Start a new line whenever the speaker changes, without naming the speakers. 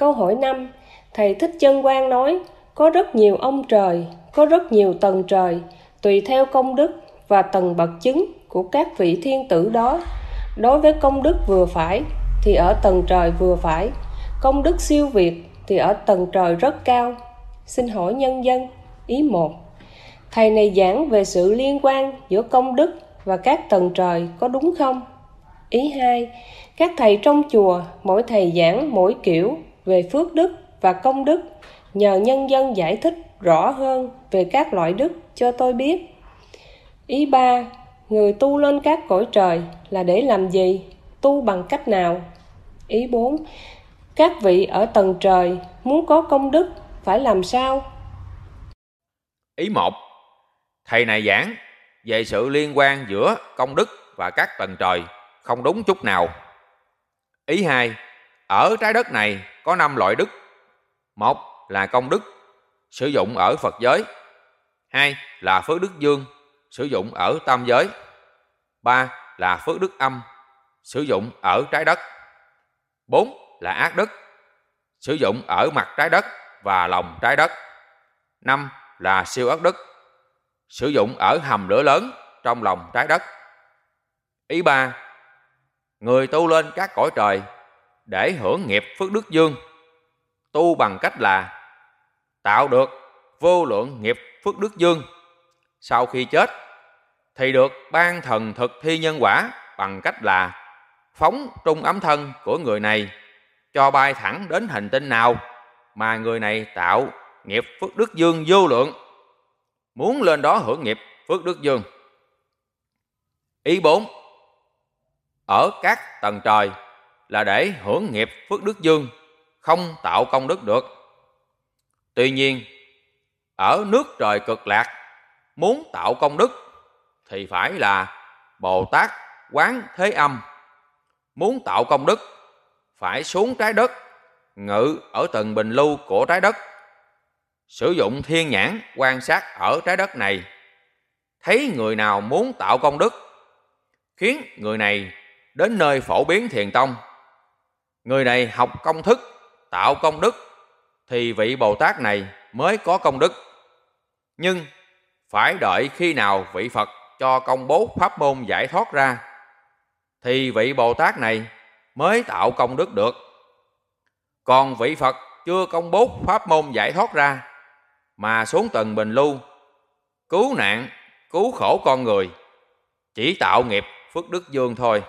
Câu hỏi 5. Thầy Thích Chân Quang nói, có rất nhiều ông trời, có rất nhiều tầng trời, tùy theo công đức và tầng bậc chứng của các vị thiên tử đó. Đối với công đức vừa phải thì ở tầng trời vừa phải, công đức siêu việt thì ở tầng trời rất cao. Xin hỏi nhân dân, ý một Thầy này giảng về sự liên quan giữa công đức và các tầng trời có đúng không? Ý hai Các thầy trong chùa, mỗi thầy giảng mỗi kiểu về phước đức và công đức, nhờ nhân dân giải thích rõ hơn về các loại đức cho tôi biết. Ý ba Người tu lên các cõi trời là để làm gì? Tu bằng cách nào? Ý bốn Các vị ở tầng trời muốn có công đức phải làm sao?
Ý một Thầy này giảng về sự liên quan giữa công đức và các tầng trời không đúng chút nào. Ý hai, ở trái đất này có năm loại đức. Một là công đức, sử dụng ở Phật giới. Hai là phước đức dương, sử dụng ở tam giới. Ba là phước đức âm, sử dụng ở trái đất. Bốn là ác đức, sử dụng ở mặt trái đất và lòng trái đất. Năm là siêu ác đức, sử dụng ở hầm lửa lớn trong lòng trái đất. Ý ba, người tu lên các cõi trời để hưởng nghiệp phước đức dương, tu bằng cách là tạo được vô lượng nghiệp phước đức dương. Sau khi chết thì được ban thần thực thi nhân quả bằng cách là phóng trung ấm thân của người này cho bay thẳng đến hành tinh nào mà người này tạo nghiệp phước đức dương vô lượng muốn lên đó hưởng nghiệp phước đức dương. Ý 4. Ở các tầng trời là để hưởng nghiệp phước đức dương, không tạo công đức được. Tuy nhiên, ở nước trời cực lạc, muốn tạo công đức thì phải là Bồ Tát quán thế âm. Muốn tạo công đức phải xuống trái đất, ngự ở tầng bình lưu của trái đất sử dụng thiên nhãn quan sát ở trái đất này thấy người nào muốn tạo công đức khiến người này đến nơi phổ biến thiền tông người này học công thức, tạo công đức, thì vị bồ tát này mới có công đức. Nhưng phải đợi khi nào vị phật cho công bố pháp môn giải thoát ra, thì vị bồ tát này mới tạo công đức được. Còn vị phật chưa công bố pháp môn giải thoát ra, mà xuống tầng bình lưu, cứu nạn, cứu khổ con người, chỉ tạo nghiệp phước đức dương thôi.